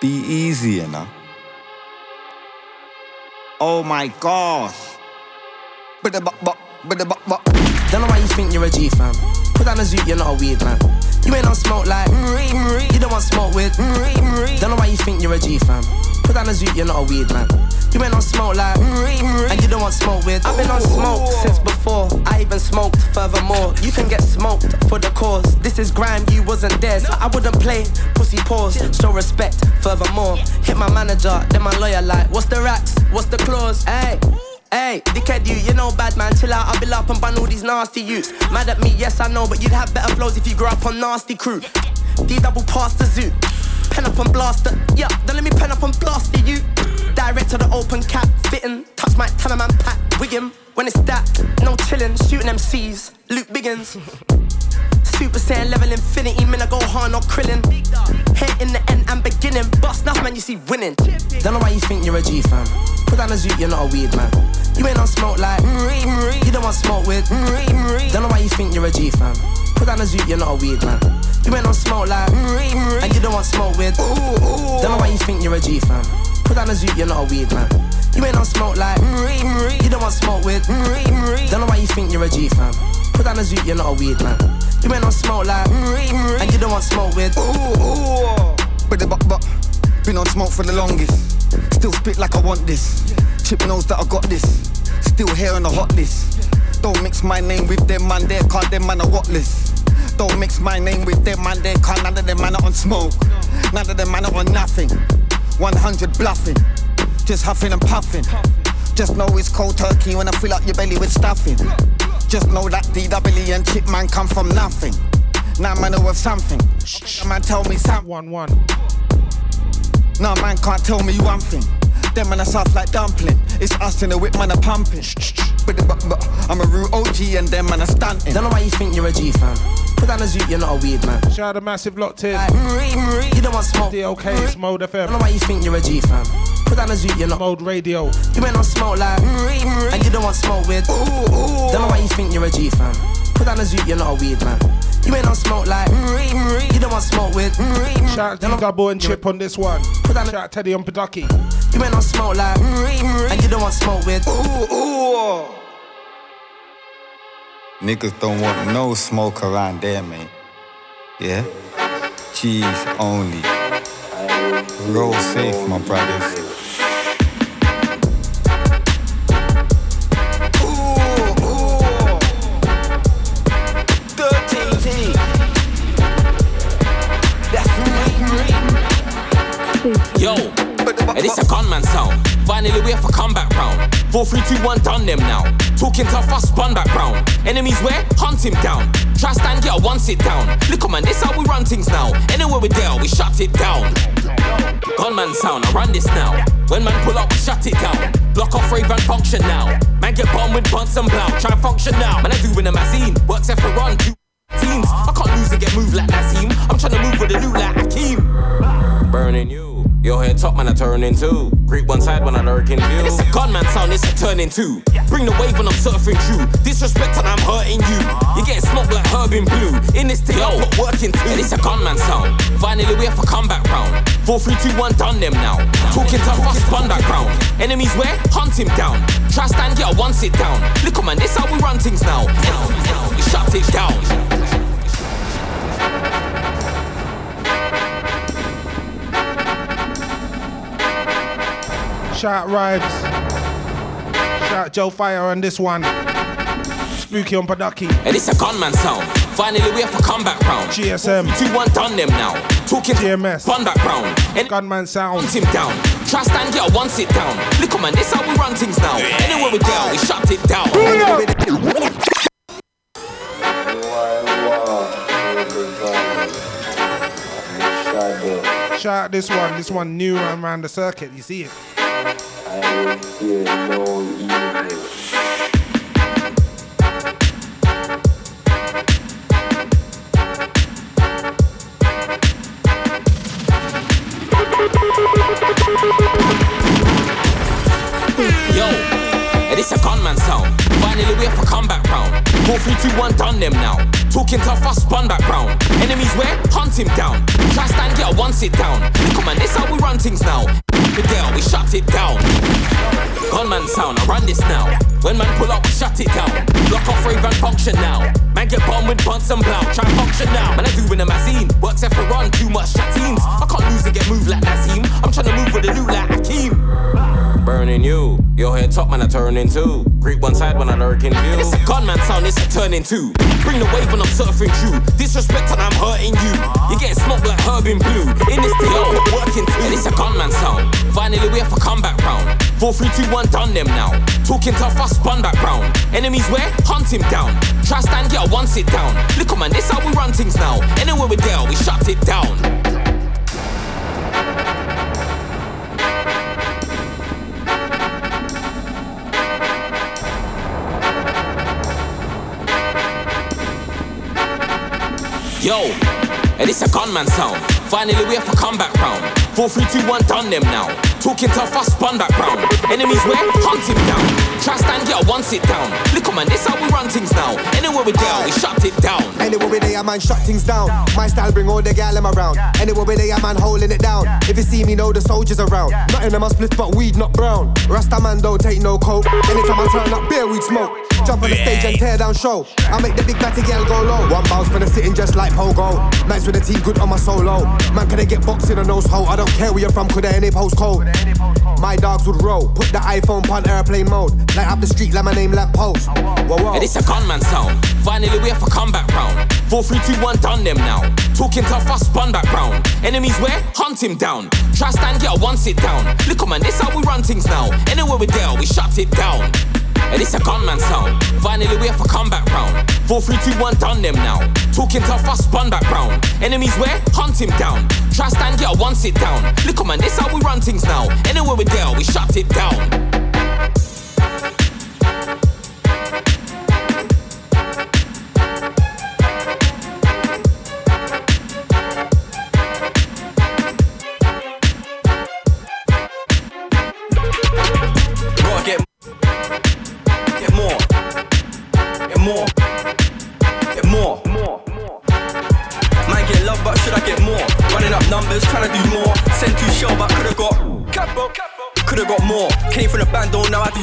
Be easy, know. Oh my gosh. But the but but the but but. Don't know why you think you're a G fam. Put down a zoot, you're not a weed man. You ain't on smoke like mm, mm, mm. You don't want smoke with Don't know why you think you're a G fam. Put down a zoot, you're not a weed man. You ain't on smoke like And you don't want smoke with I've been on oh. smoke since before I even smoked furthermore You can get smoked for the cause This is grime, you wasn't there So I wouldn't play pussy pause Show respect furthermore Hit my manager, then my lawyer like What's the racks? What's the clause? Hey Hey, dickhead you, you know bad man, chill out, I'll be up and ban all these nasty youths. Mad at me, yes I know, but you'd have better flows if you grew up on nasty crew. D double past the zoo, pen up and blast it. Yeah, don't let me pen up and blast it, you. Direct to the open cap, fitting, touch my man pack, wig him. When it's that, no chillin', shooting MCs, Luke Biggins. Super Saiyan level infinity, man, I go hard, no krillin. Head in the end, I'm beginning. Bust enough, man, you see winning. Don't know why you think you're a G fam. Put down a zoot, you're not a weed man. You ain't on smoke like mm, mm, mm, You don't want smoke with Don't know why you think you're a G fam. Put down a zoot, you're not a weed man. You ain't on smoke like And you don't want smoke with Don't know why you think you're a G fam. Put down a zoot, you're not a weed man. You ain't on smoke like mm, mm, mm. You don't want smoke with Don't know why you think you're a G fam. Put down a zoot, you're not a weed man. You ain't on smoke like And you don't want smoke with Ooh, But the but but been on smoke for the longest. Still spit like I want this. Chip knows that I got this. Still here on the hot list. Don't mix my name with them man there, can't them man a what list. Don't mix my name with them man there, can't none of them man are on smoke. None of them man are on nothing. 100 bluffing, just huffing and puffing. Just know it's cold turkey when I fill up your belly with stuffing. Just know that DW and Chip man come from nothing. Now man know of something. Now, man tell me something. One one. No man can't tell me one thing. Them man are soft like dumpling. It's us in the whip man are pumping. But, but, but I'm a root OG and them man are stunting. Don't know why you think you're a G fam. Put down a zoot, you're not a weed man. Shout out to Massive Locked In. Mm, mm, mm, you don't want smoke. DLK, it's Mode FM. Don't know why you think you're a G fam. Put down a zoot, you're not. Mode Radio. You ain't on smoke like And you don't want smoke with Don't know why you think you're a G fam. Put down a zoot, you're not a weed man. You ain't on smoke like mm, mm, mm. You don't want smoke with Shout out to Double and Chip on this one. Shout out Teddy on Padaki. You ain't on smoke like And you don't want smoke with Niggas don't want no smoke around there, man. Yeah? Cheese only. Roll safe, my brothers. Yo, hey, this a gunman sound. Finally, we have a comeback round. 4 3 2 1, done them now. Talking tough, I spun back round. Enemies where? Hunt him down. Try stand, get one sit down. Look on man, this how we run things now. Anywhere we there, we shut it down. Gunman sound, I run this now. When man pull up, we shut it down. Block off rave and function now. Man get bombed with buns and blow. Try and function now. Man, I do in a magazine. Works for run. Two teams. I can't lose and get moved like Nazim. I'm trying to move with a new like Hakeem. Burning you. Your head top, man, I turn into. Creep one side when I lurk in view. It's a gunman sound, it's a turn into. Bring the wave when I'm surfing through. Disrespect and I'm hurting you. You getting smoked like herb in blue. In this thing, I put work into. And it's a gunman sound. Finally, we have a comeback round. 4 3 2 1, done them now. Talking tough, I spun back round. Enemies where? Hunt him down. Try stand, get a one sit down. Look on, man, this how we run things now. Shut it down. Shout out Rives. Shout Joe Fire on this one. Spooky on Padaki. And it's a gunman sound. Finally, we have a comeback round. GSM. 2 1 done them now. Talking GMS. Fun back round. And Gunman sound. Hunt him down. Try stand, get one sit down. Look on, man, this how we run things now. Anywhere we go, we shut it down. Shout out this one. This one new around the circuit. You see it? I will fear no evil. Yo, and it's a gunman sound. Finally, we have a comeback round. 4 3 1, done them now. Talking tough, I spun back round. Enemies where? Hunt him down. Try stand, get one sit down. Look, man, this how we run things now. Girl, we shut it down. Gunman sound, I run this now. When man pull up, we shut it down. Block off rave and function now. Man get bombed with buns and blow. Try function now. Man, I do in a magazine. Works for run, too much chatteens. I can't lose and get moved like Nazim. I'm trying to move with a new like Hakeem burning you. Your head top man, I turn into. Creep one side when I lurk in view. It's a gunman sound, it's a turning two. Bring the wave when I'm surfing through. Disrespect and I'm hurting you. You get smoked like herb in blue. In this deal, I'm working too. And it's a gunman sound. Finally, we have a comeback round. 4 3 2 1, done them now. Talking tough, I spun back round. Enemies where? Hunt him down. Try stand, get a one sit down. Look, man, this how we run things now. Anywhere we go, we shut it down. Yo, and it's a gunman sound. Finally, we have a comeback round. 4 3 2 1, done them now. Talking tough, I spun back round. Enemies where? Hunt him down. Try stand, get one sit down. Look, man, this how we run things now. Anywhere we go, we shut it down. Anywhere we there, man, shut things down. My style bring all the gal around. Anywhere we there, man, holding it down. If you see me, know the soldiers around. Nothing in my split, but weed, not brown. Rasta man don't take no coke. Anytime I turn up, beer weed smoke. Jump on the stage and tear down show. I make the big batty girl go low. One bounce for the sitting just like pogo. Nights with the team good on my solo. Man, can I get boxed in a nose hole? I don't care where you're from, could they any postcode? My dogs would roll. Put the iPhone on airplane mode. Light up the street like my name lamp post. Whoa, whoa. And it's a gunman sound. Finally, we have a comeback round. 4 3 2 1, done them now. Talking tough, I spun back round. Enemies where? Hunt him down. Try stand, get one sit down. Look, man, this how we run things now. Anywhere we go, we shut it down. And it's a gunman sound. Finally, we have a comeback round. 4 3 2 1, done them now. Talking tough, I spun back round. Enemies where? Hunt him down. Try stand, get one sit down. Look, man, this how we run things now. Anywhere we go, we shut it down.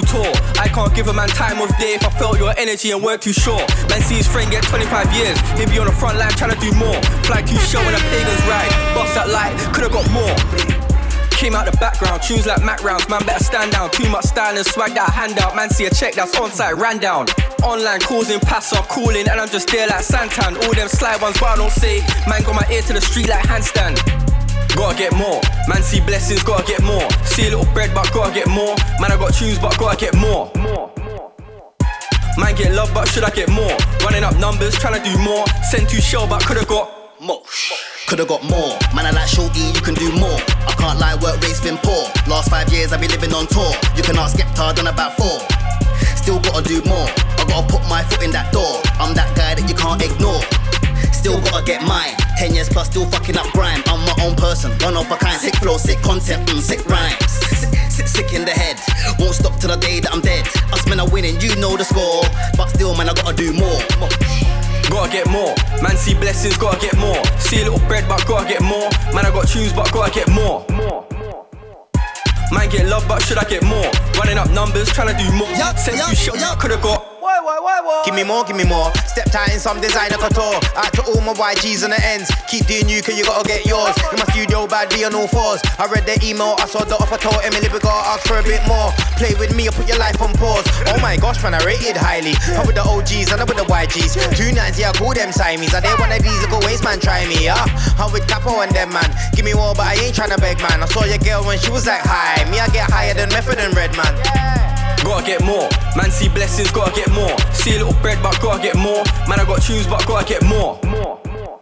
Though, now I can't give a man time of day if I felt your energy and weren't too sure. Man see his friend get 25 years. He be on the front line trying to do more. Fly too show when the pagans ride. Boss that light, could've got more. Came out the background, tunes like Mac rounds, man better stand down. Too much style and swag that handout, man see a check that's on site, ran down. Online causing pass off, calling, and I'm just there like Santan. All them sly ones, but I don't say. Man got my ear to the street like handstand. Gotta get more. Man, see blessings, gotta get more. See a little bread, but gotta get more. Man, I got tunes, but gotta get more. Man, get love, but should I get more? Running up numbers, trying to do more. Send to show, but could've got more. Could've got more. Man, I like shorty, you can do more. I can't lie, work rate's been poor. Last five years I've been living on tour. You can ask Skepta, done about four. Still gotta do more. I gotta put my foot in that door. I'm that guy that you can't ignore. Still gotta get mine. Ten years plus, still fucking up grime. I'm my own person, one of a kind. Sick flow, sick concept, mm, sick rhymes. Sick, sick, sick in the head. Won't stop till the day that I'm dead. Us men are winning, you know the score. But still, man, I gotta do more. Gotta get more. Man, see blessings, gotta get more. See a little bread, but gotta get more. Man, I got tunes, but gotta get more. More. Man, get love, but should I get more? Running up numbers, trying to do more. Yep, Sent yep, you shit, yep. could've got. Why, why, why, why? Give me more, give me more. Step tight in some designer couture. Out to all my YGs on the ends. Keep doing you, cause you gotta get yours. In my studio, bad be on all fours. I read the email, I saw the offer, told Emily we gotta ask for a bit more. Play with me or put your life on pause. Oh my gosh, man, I rated highly. I'm with the OGs and I'm with the YGs. Two nines, yeah, I call them Siamese. Are they one of these little waste man try me, yeah? I'm with Capo and them, man. Give me more, but I ain't trying to beg, man. I saw your girl when she was like, hi. Me, I get higher than Method and Red, man. Gotta get more. Man, see blessings, gotta get more. See a little bread, but gotta get more. Man, I got tunes, but gotta get more. More. More, more.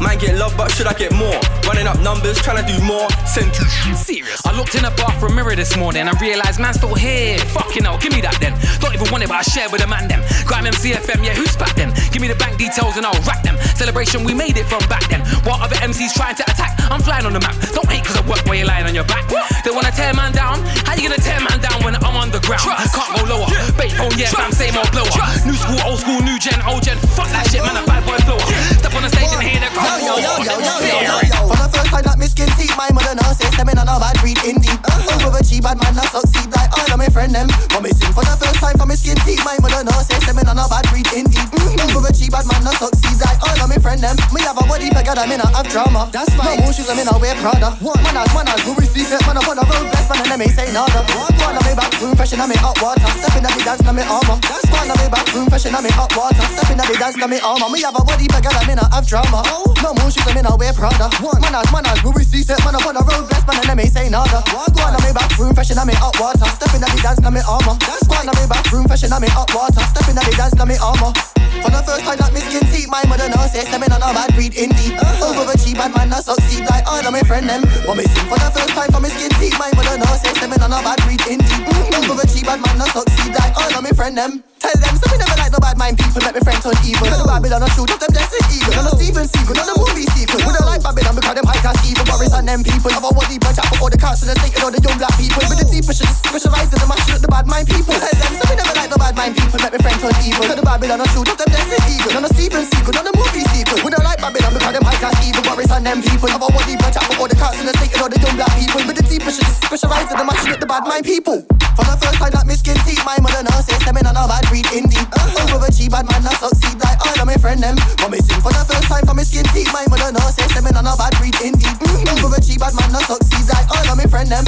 Man get love, but should I get more? Running up numbers, trying to do more. Send you serious. I looked in a bathroom mirror this morning and realised man still here. Fucking hell, give me that then. Don't even want it, but I share with a man them. Grime MCFM, yeah, who spat them? Give me the bank details and I'll rack them. Celebration, we made it from back then. While other MCs trying to attack, I'm flying on the map. Don't hate cause I work while you're lying on your back. They wanna tear man down? How you gonna tear man down when I'm on the ground? Can't go lower. Bait phone, oh yeah, fam, same old blower. New school, old school, new gen, old gen. Fuck that shit, man, a bad boy flower. Step on the stage and hear the crowd. Yo, yo, yo, yo, yo, yo, yo. For the first time that me skin teeth, my mother knows say stemming on a bad breed indeed. Uh-huh. Overachieve, bad man, not succeed like oh, all of my friend them. Me sing for the first time for me skin teeth, my mother knows say stemming on a bad breed indeed. Mm-hmm. Overachieve, bad man, not succeed like oh, all of my friend them. Me have a body bigger than me not have drama. That's fine. No I'm in a wear Prada. Man, as man, as who we see, man, up on the road, best man, and them ain't say nada. Go on, me back room, fresh in me hot water. Step in the dance, na me armor. That's one of me back room, fresh in me hot water. Step in the dance, na me armor. Me have a body bigger than me not have drama. No more shoes, I'm in a wear Prada. Man, as man, as who we see, man, up on the road, best man, and them ain't say nada. Go on, me back room, fresh in me hot water. Step in the dance, na me armor. That's one of me back room, fresh in me hot water. Step in the dance, na me armor. For the first time that me skin teeth, my mother knows say stemming on a bad breed indeed. Overachieve, bad man, not succeed like all of my friend them. When me sing for the first time for me skin teeth, my mother knows say stemming on a bad breed indeed. Mm, Overachieve, bad man, not succeed like all of my friend them. Tell them, so me never like no bad mind people, let me friend turn evil. Cause the Babylon, I shoot up them desert eagle. None of Steven Seagal, none of movie sequel. We don't like Babylon because them high class evil. Boris and them people have a body bunch up before the council and and all the young black people. With the deep specialize in the mashing up the bad mind people. Tell them, so me never like no bad mind people, let me friend turn evil. Cause the Babylon, I shoot up them desert eagle. None of Steven Seagal, none of movie sequel. We don't like Babylon because them high class evil. Boris and them people have a body bunch up before the council and and all the young black people. With the deep specialize in the mashing up the bad mind people. For the first time that me skin my mother knows say stemming on a bad breed indeed. Overachieve, bad man, not succeed like all of my friend them. When me sing for the first time for me skin teeth, my mother knows say stemming on a bad breed indeed. Overachieve, bad man, not succeed like all of my friend them.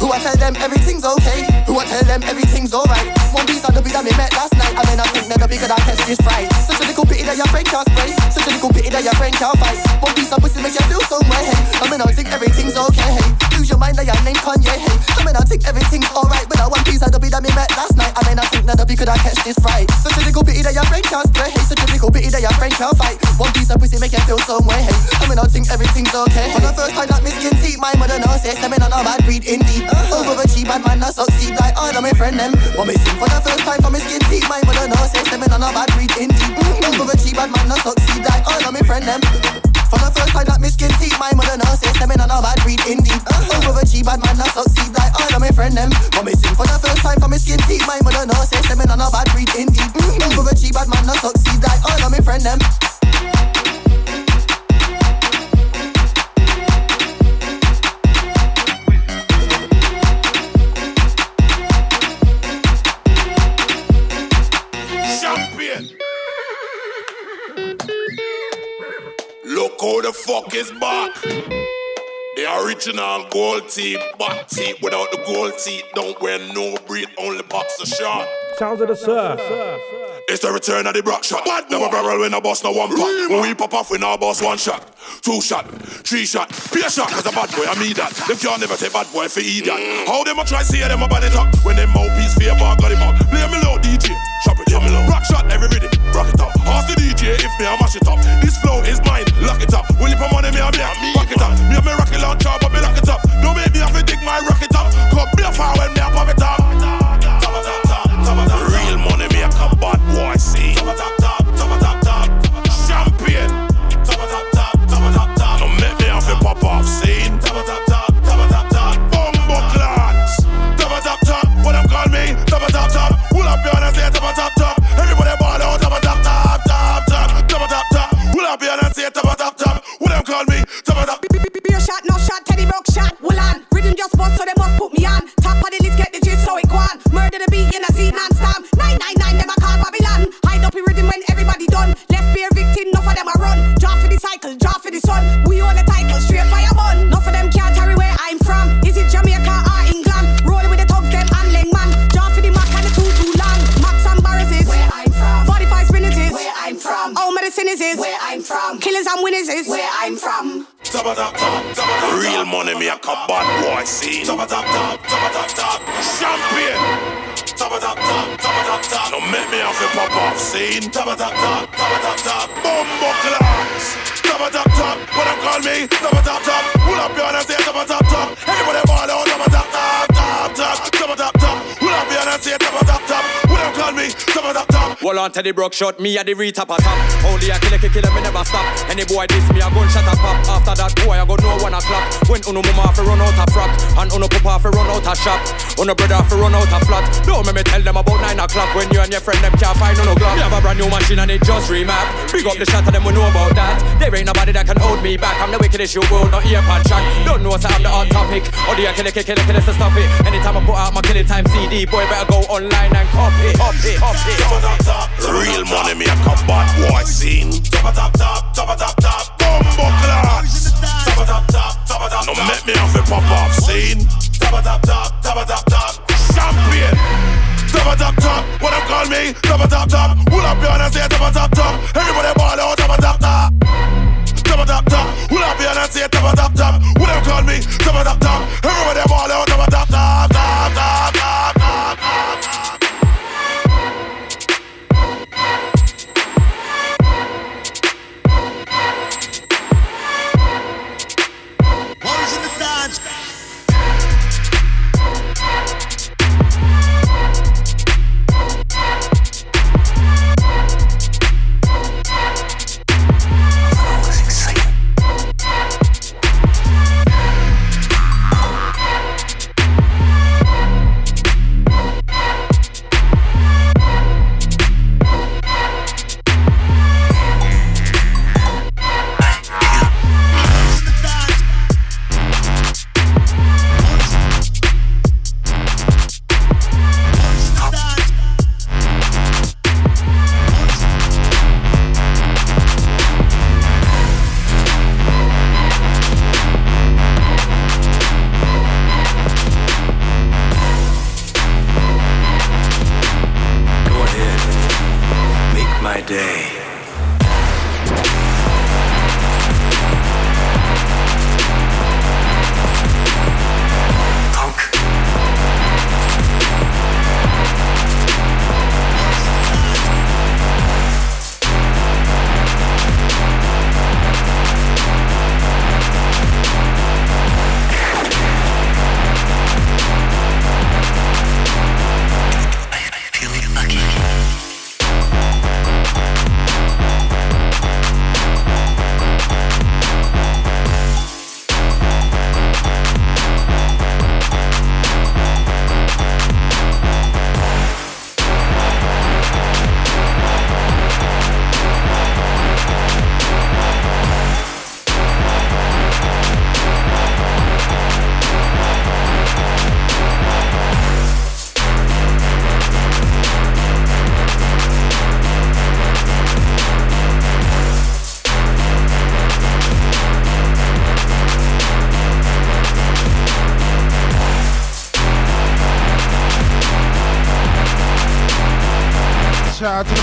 Who I tell them everything's okay? Who I tell them everything's alright? One piece of the beat that me met last night, and then I think never because I test this fright. Such a little pity that your friend can't spray. Such a little pity that your friend can't fight. One piece of pussy make you feel so way. Hey, I mean I think everything's okay. Hey, lose your mind that your name Kanye. Hey, I mean I think everything's alright, but that one piece of the beat that me met last night, and then I think never because I catch this fright. Such a little pity that your friend can't spray. Hey, such a little pity that your friend can't fight. One piece of pussy make you feel so way. Hey, I mean I think everything's okay. For the first time that me skin my mother knows say stemming on a bad breed indeed. Uh-huh. Overachieve, bad man, not succeed like all of my friend them. When me sing for the first time for me skin teeth, my mother knows say stemming on a bad breed indeed. Mm-hmm. Overachieve, bad man, not succeed like all of my friend them. For the first time that me skin teeth, my mother knows say stemming on a bad breed indeed. Uh-huh. Overachieve, bad man, not succeed like all of my friend them. When me sing for the first time for me skin teeth, my mother knows say stemming on a bad breed indeed. Mm-hmm. Overachieve, bad man, not succeed like all of my friend them. Look how the fuck is back. The original gold teeth, back teeth without the gold teeth. Don't wear no breed, only boxer short. Sounds of the surf. It's the return of the rock shot. Bad Never barrel when I boss no one pack. When we pop off, we now boss one shot, two shot, three shot, be shot. Cause a bad boy, I mean that. Them can't never take bad boy for idiot. Mm. How them a try see them about it up when them mouthpiece favor got him up. Play me low, DJ. Chop it up. Rock shot every rhythm. Rock it up. Ask the DJ if me I mash it up. This flow is mine. Lock it up. Will you put money me a me Rock it up. Me a me rocket launcher, but me lock it up. Don't make me have to dig my rocket up. Come be a fire when me a pop it up. Real money me a come bad boy see. Up your say top top top. What them call me? Top top. Beer shot, no shot, Teddy Brook shot, Woolan. Rhythm just bust, so they must put me on. Top of the list, get the gist, so it go on. Murder the beat in a seat non-stop. 999, never call Babylon. Hide up in rhythm when everybody done. Left beer victim, no for them a run. Draw for the cycle, draw for the sun. We own the title, straight fire is where I'm from. Killers and winners is where I'm from. Top top top. top Real money me a come bad boy see. Top top top. Top top top. Champion. top top top, top top top. Don't make me have to pop off scene. Top of top top, top of top top. Bumbo clocks. Top of top top, what them call me? Top of top top. Pull up your hands, say top of top top. Everybody ball out, top of top top, top top, top Call me? Top of top top. Hold on to the shot, me at the retap a top. Only a killer, killer, me never stop. Any boy diss me, a gunshot a pop. After that boy, I go no one o'clock. When uno mama fi run out a frack, and uno papa fi run out a shop. Uno brother fi run out a flat. Don't make me tell them about nine o'clock when you and your friend them can't find no glock. Me have a brand new machine and it just remap. Big up the shot of them, we know about that. There ain't nobody that can hold me back. I'm the wickedest you will, not ear pan track. Don't know so I'm the hot topic. Or the killer, killer, killer, to stop it. Anytime I put out my killing time CD, boy better go online and copy, copy, copy. Real money, me a come bad boy scene. Top top top, top top top. Bumbo clocks. Top top top, top of top top. Don't make me have to pop off scene. Top top top, top top top. Champion. Top top top, what them call me? Top top top. Pull up your hand and say top top top. Everybody ball out top of top top. Top top top, pull up your hand and say top top top. What them call me? Top top top. Everybody ball out top top top, top, top, top,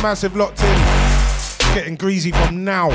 massive locked in. Getting greasy from now.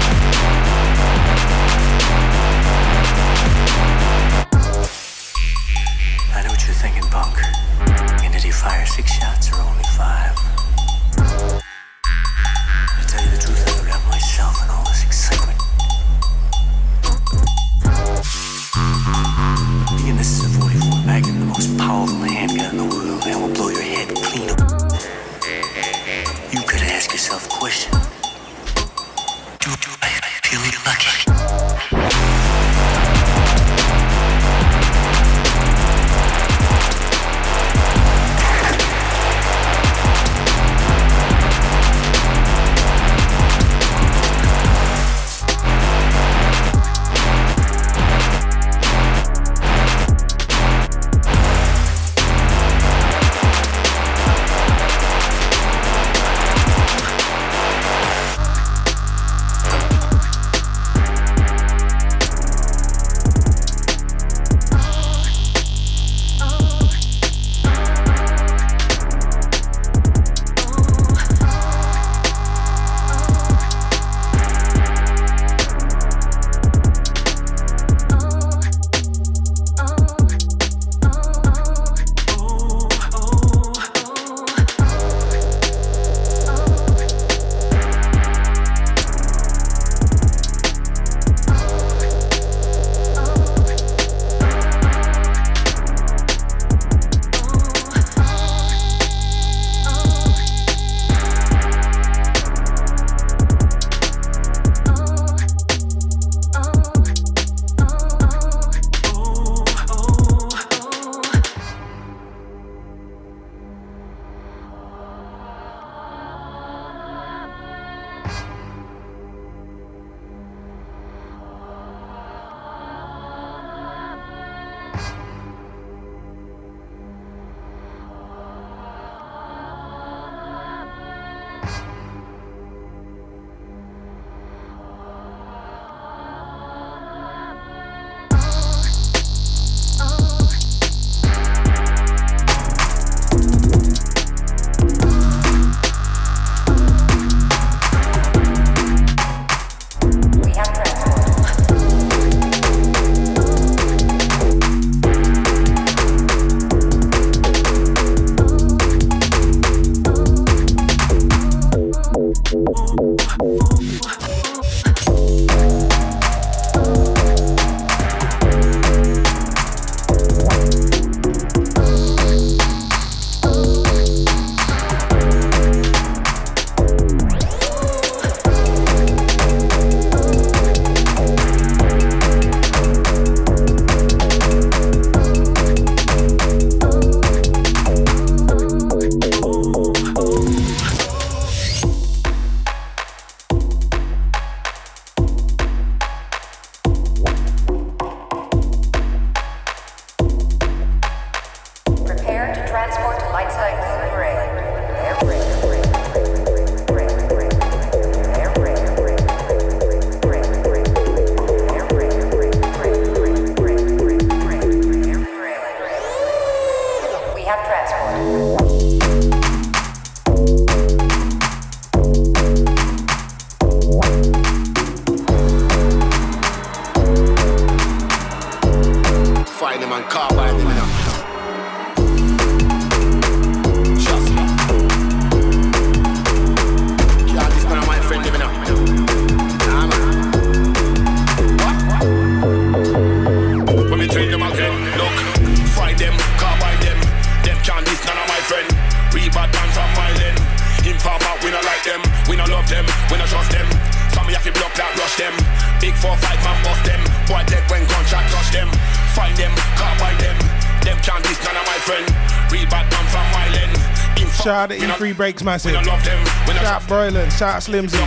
Breaks massive. Shout Broylan, shout Slimzy.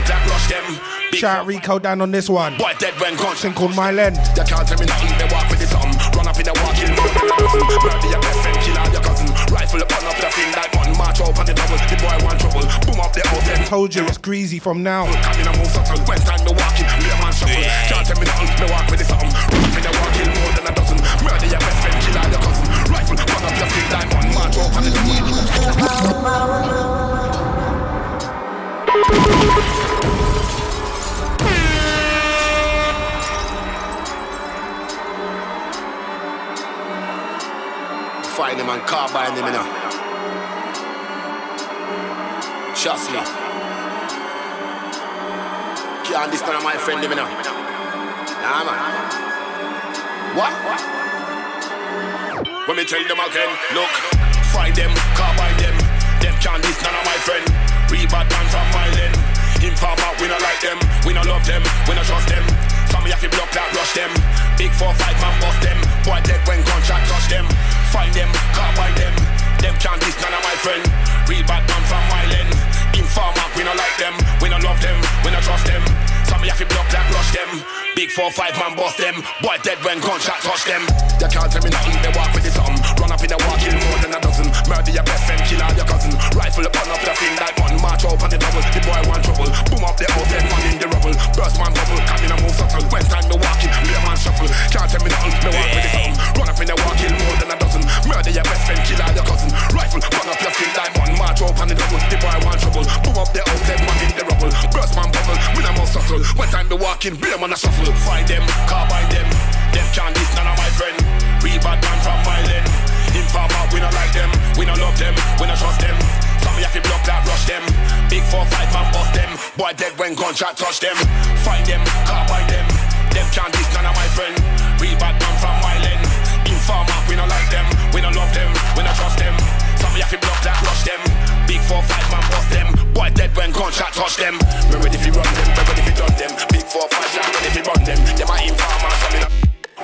Shout Rico down on this one. Boy, dead when Thing called My Len. You can't tell me nothing, they walk with the something. Run up in the walking Murder your best friend, kill all your cousin. Rifle upon up the thing like one. March up on the double. The boy want trouble. Boom up the oven. Told you it's greasy from now. Coming a move subtle. When time to walking, me a man shuffle. Can't tell me nothing, they walk with the something. Run up in the walking more than a dozen. Murder your best friend, kill all your cousin. Rifle upon up the thing like one. March up on the double. Find him and carbine him, know. Trust me. Can't understand my friend, you know. Nah, man. What? When me tell them again, look, find them, carbine them. Them can't none of my friend. We bad man Myland. Informer, we not like them. We not love them. We not trust them. Some me have to block that, rush them. Big four five man bust them. Boy dead when contract touch them. Find them, can't buy them. Them can't diss none of my friend. Real bad man from Myland. Informer, we not like them. We not love them. We not trust them. Some me have to block that, rush them. Big four five man bust them. Boy dead when contract touch them. They can't tell me nothing. They walk with the something. Run up in the walk, kill more than a dozen. Murder your best friend, kill all your cousin. Rifle upon up the thing like one. March out on the double. The boy want trouble. Boom up the house, then man in the rubble. Burst man bubble. Come in and move subtle. When time to walk in, me a man shuffle. Can't tell me nothing. Me walk with the something. Run up in the walk, kill more than a dozen. Murder your best friend, kill all your cousin. Rifle, run up your skin like one. March out on the double. The boy want trouble. Boom up the house, then man in the rubble. Burst man bubble. We a more subtle. When time to walk in, be a man a shuffle. Find them, carbine them. Them can't diss none of my friend. We bad man from my lane. Informer, we not like them, we not love them, we not trust them. Some me have to block that, rush them. Big four five man bust them. Boy dead when gunshot touch them. Find them, can't buy them. Them can't diss none of my friend. We bad man from my lane. Informer, we not like them, we not love them, we not trust them. Me have to block that, rush them. Big four five man bust them. Boy dead when gunshot touch them. We ready fi run them, we ready fi done them. Big four five, yeah, ready fi run them. Them are informer, some me not.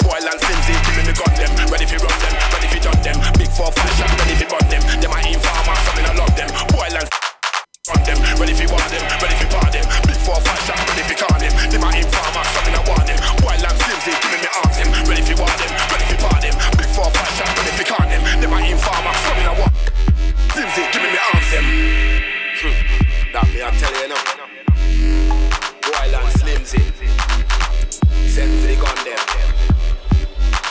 Boy and Slimzy, give me the gun them. Ready fi run them, ready fi done them. Big four five shot, ready fi run them. Them a informer, so me no love them. Boy and run them, ready fi want them, ready fi part them. Big four five shot, ready fi con them. Them a informer, so me no want them. Boy and Slimzy, give me me arms them. Ready fi want them, ready fi part them. Big four five shot, ready fi con them. Them them. Hmm. That me I tell you, now, know. Wild and Slimzy, Send for the gun them.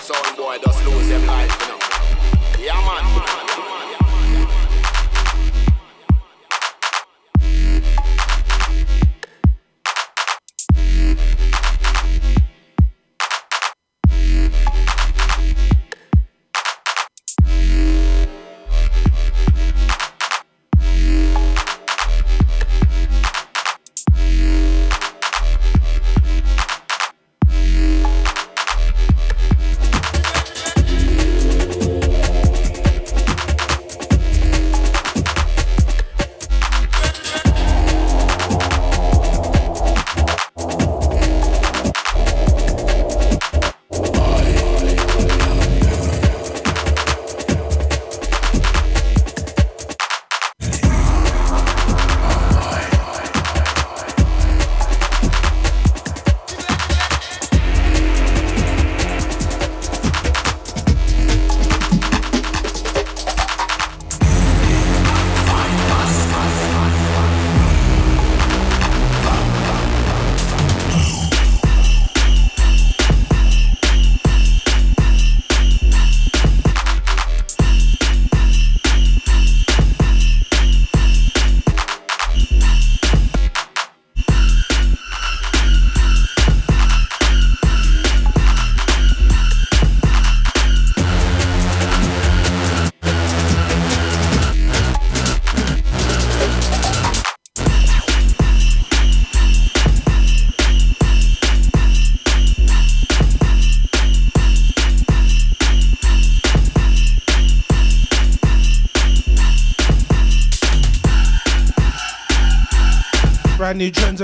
Some boy just lose them life, you know. Yeah, man.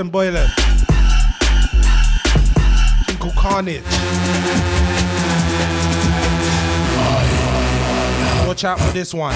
And boiling. Carnage. Watch out for this one.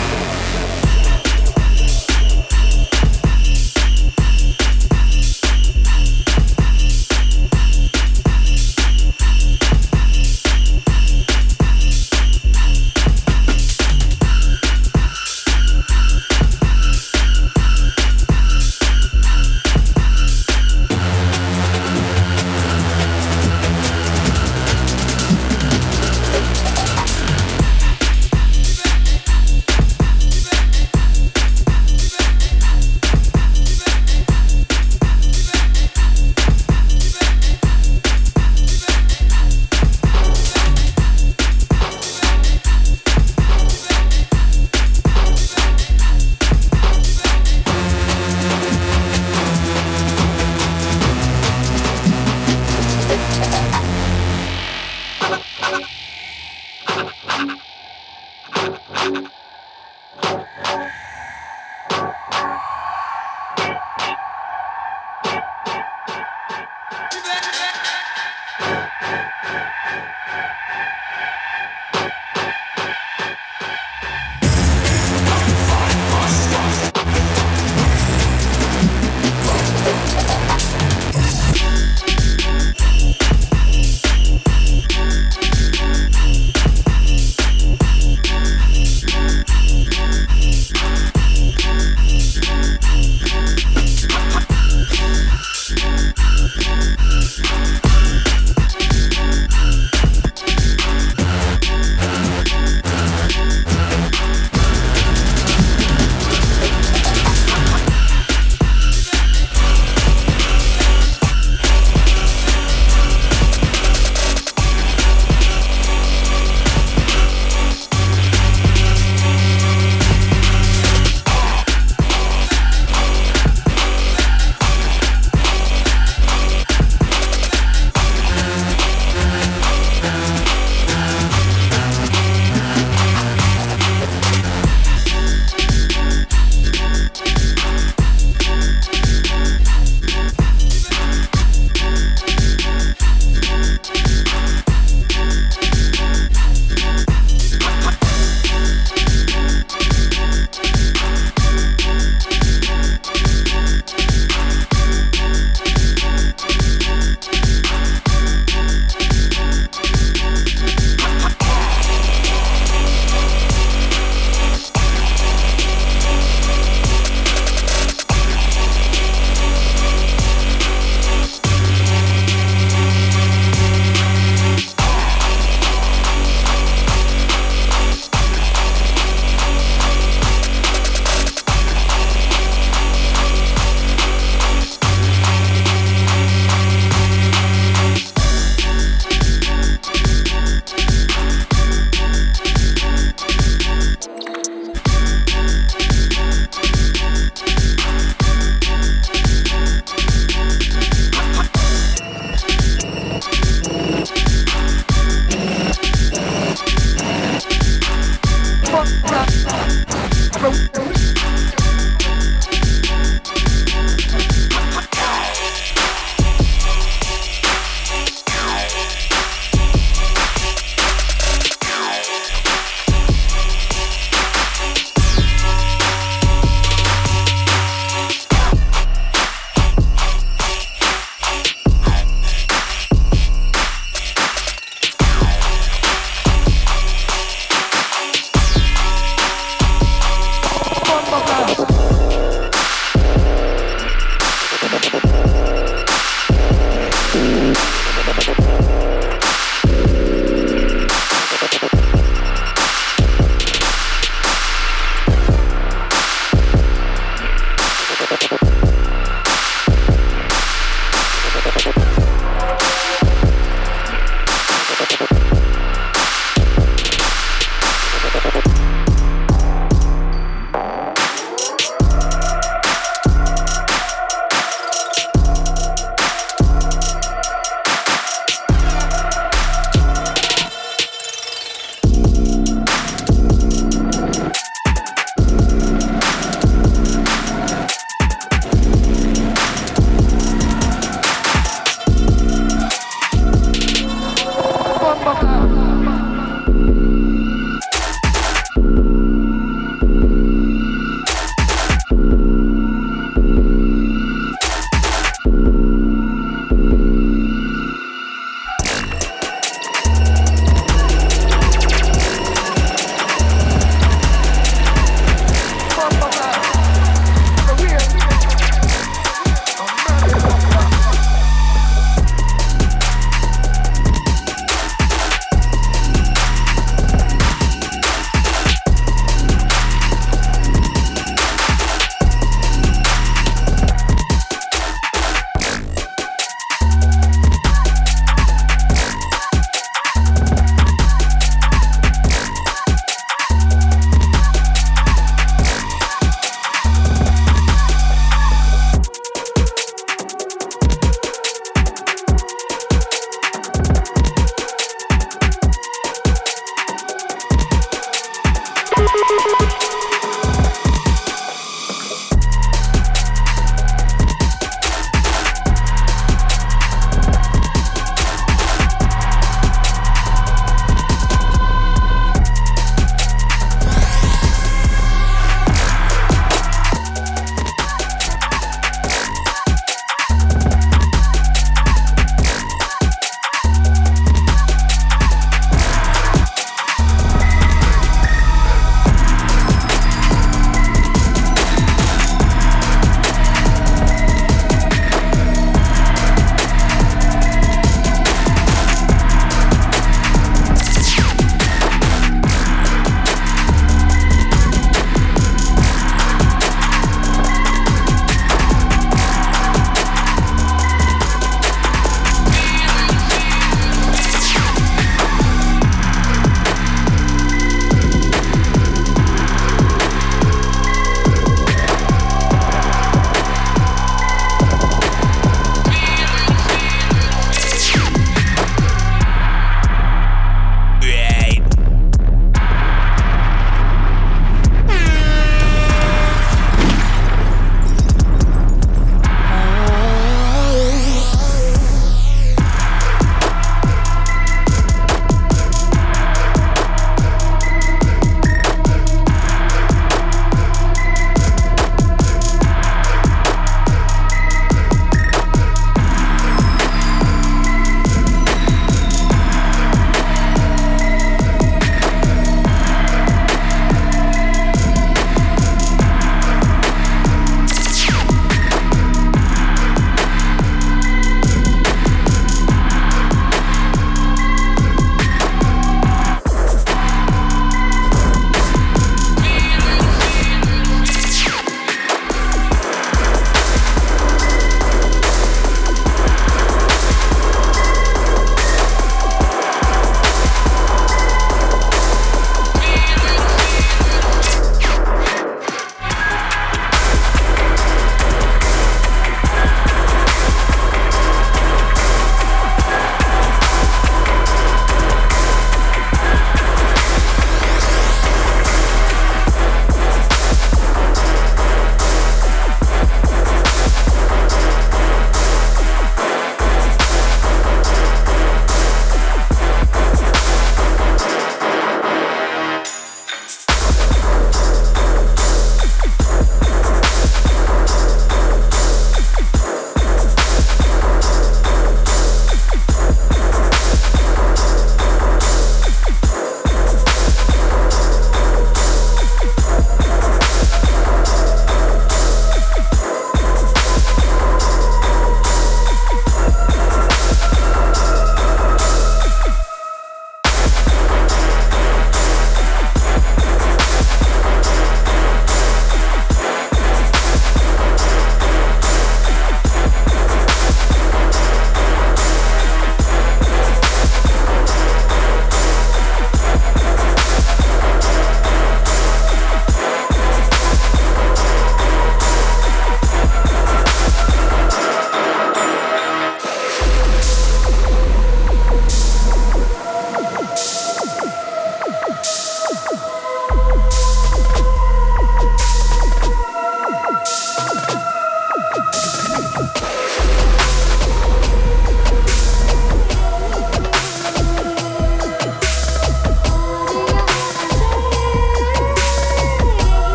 Música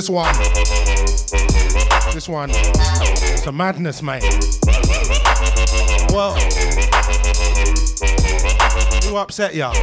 this one. This one, it's a madness, mate. Well, who upset ya?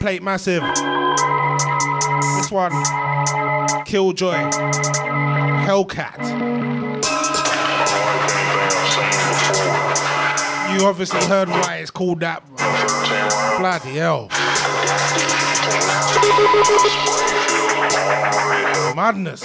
plate massive. This one, Killjoy, Hellcat. You obviously heard why it's called that. Bloody hell. Madness.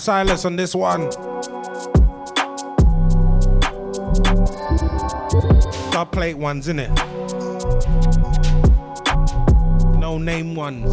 Silence on this one. Dub plate ones, innit? No name ones.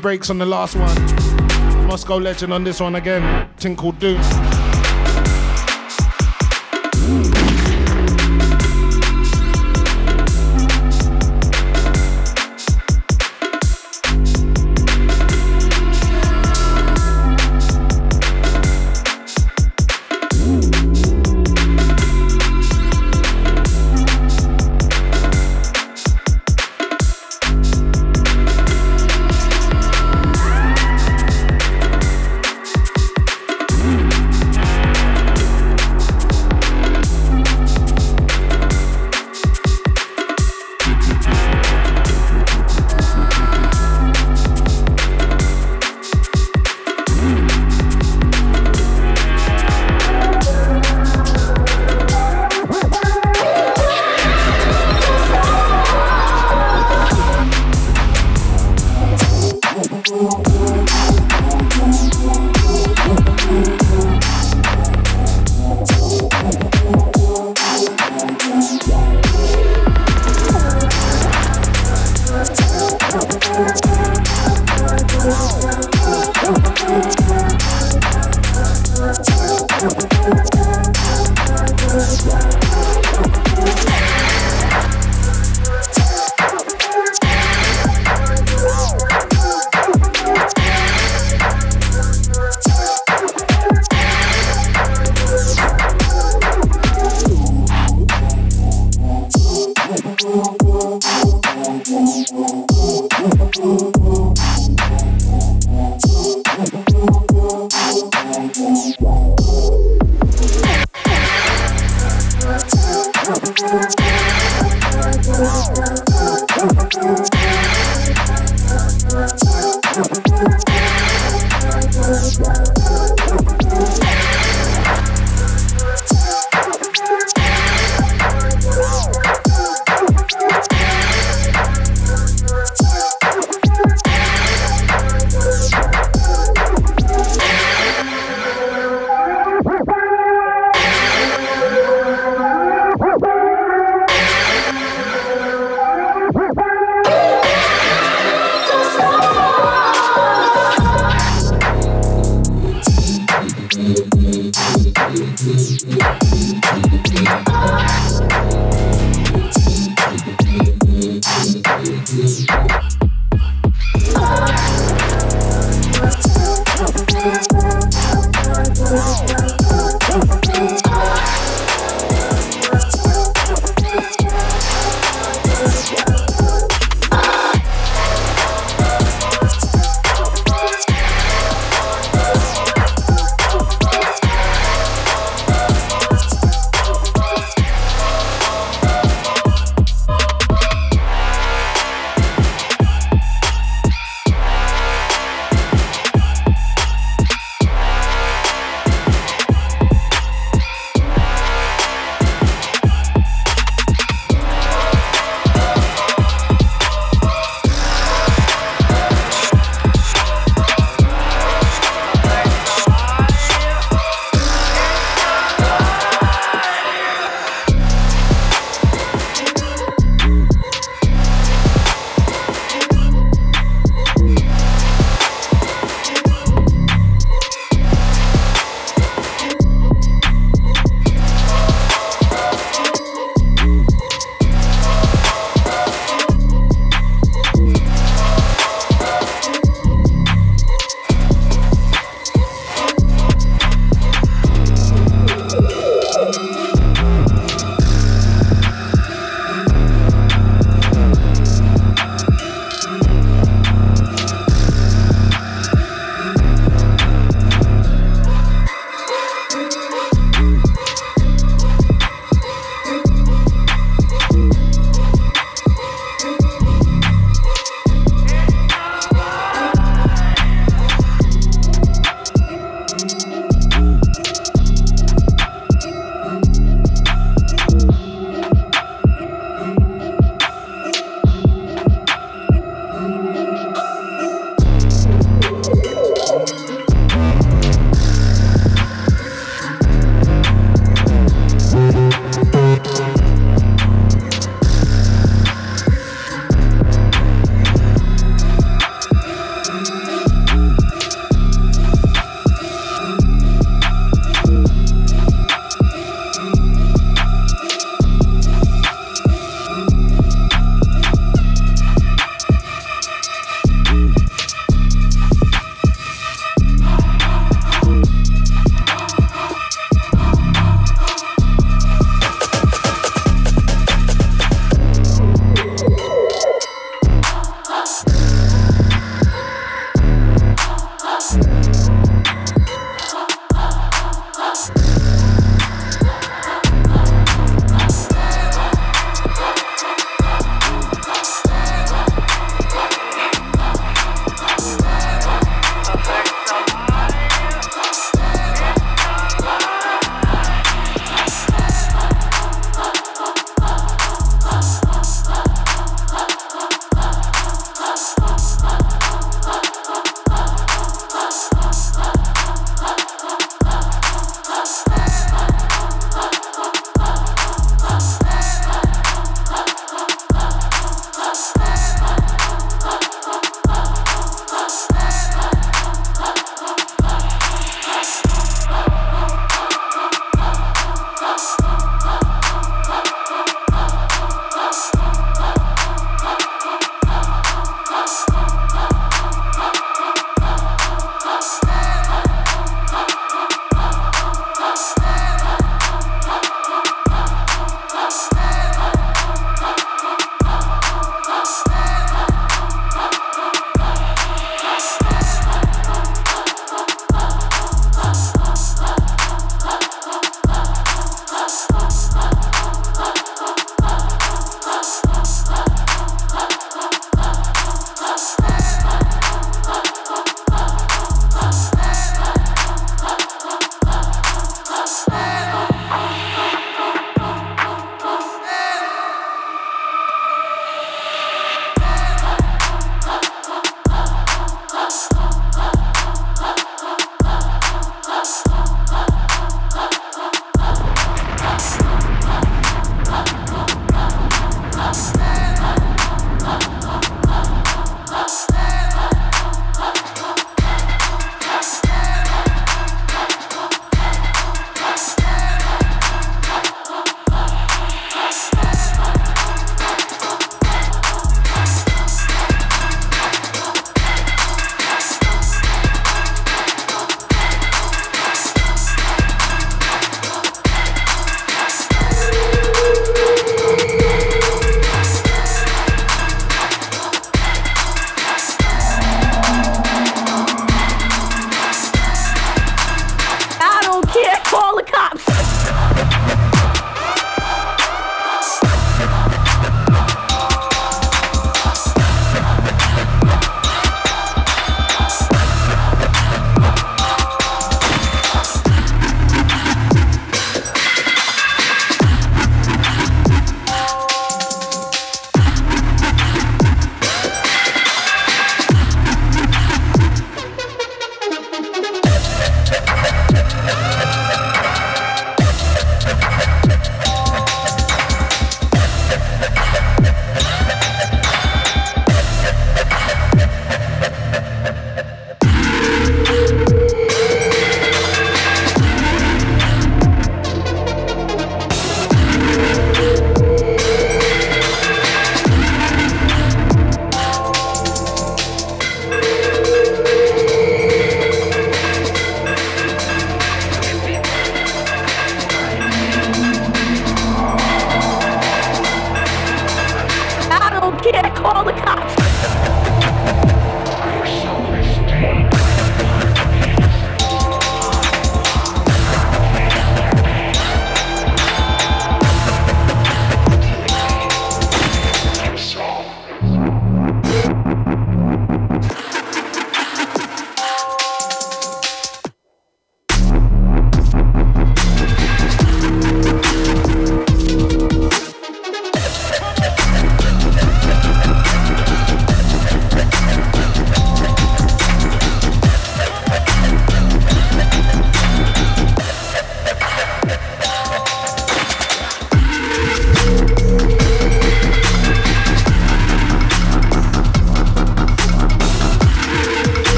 Breaks on the last one. Moscow legend on this one again. Tinkle Doom.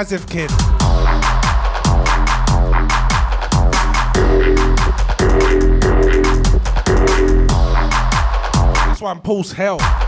Massive Kid. This one, Pulse Hell.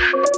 Yeah.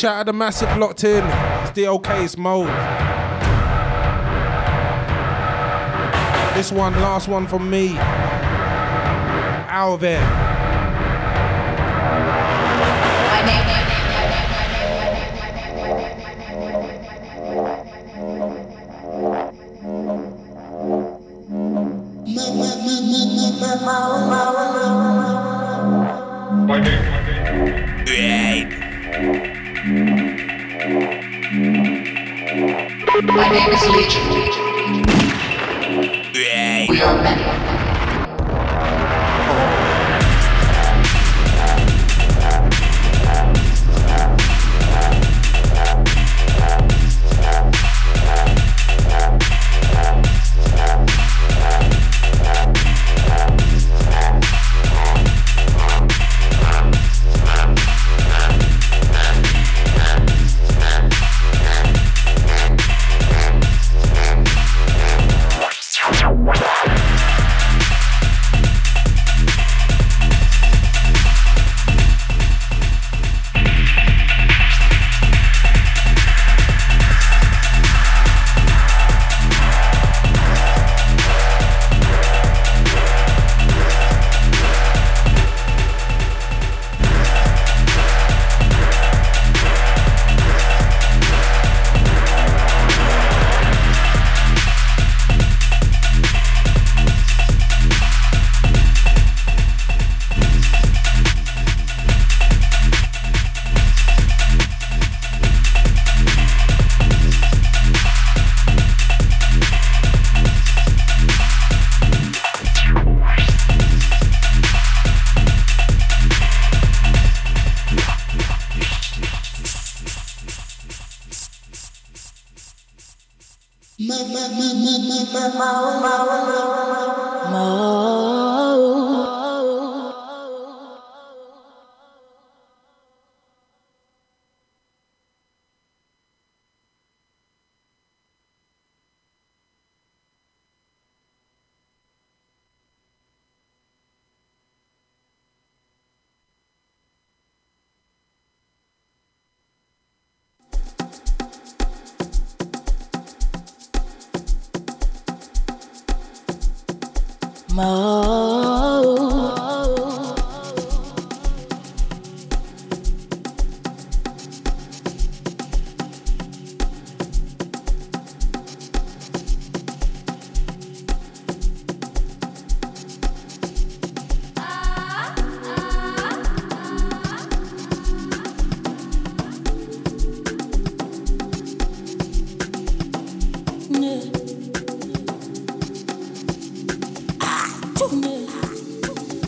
Shout out the massive locked in. It's the OK's mode. This one, last one from me. Out of there.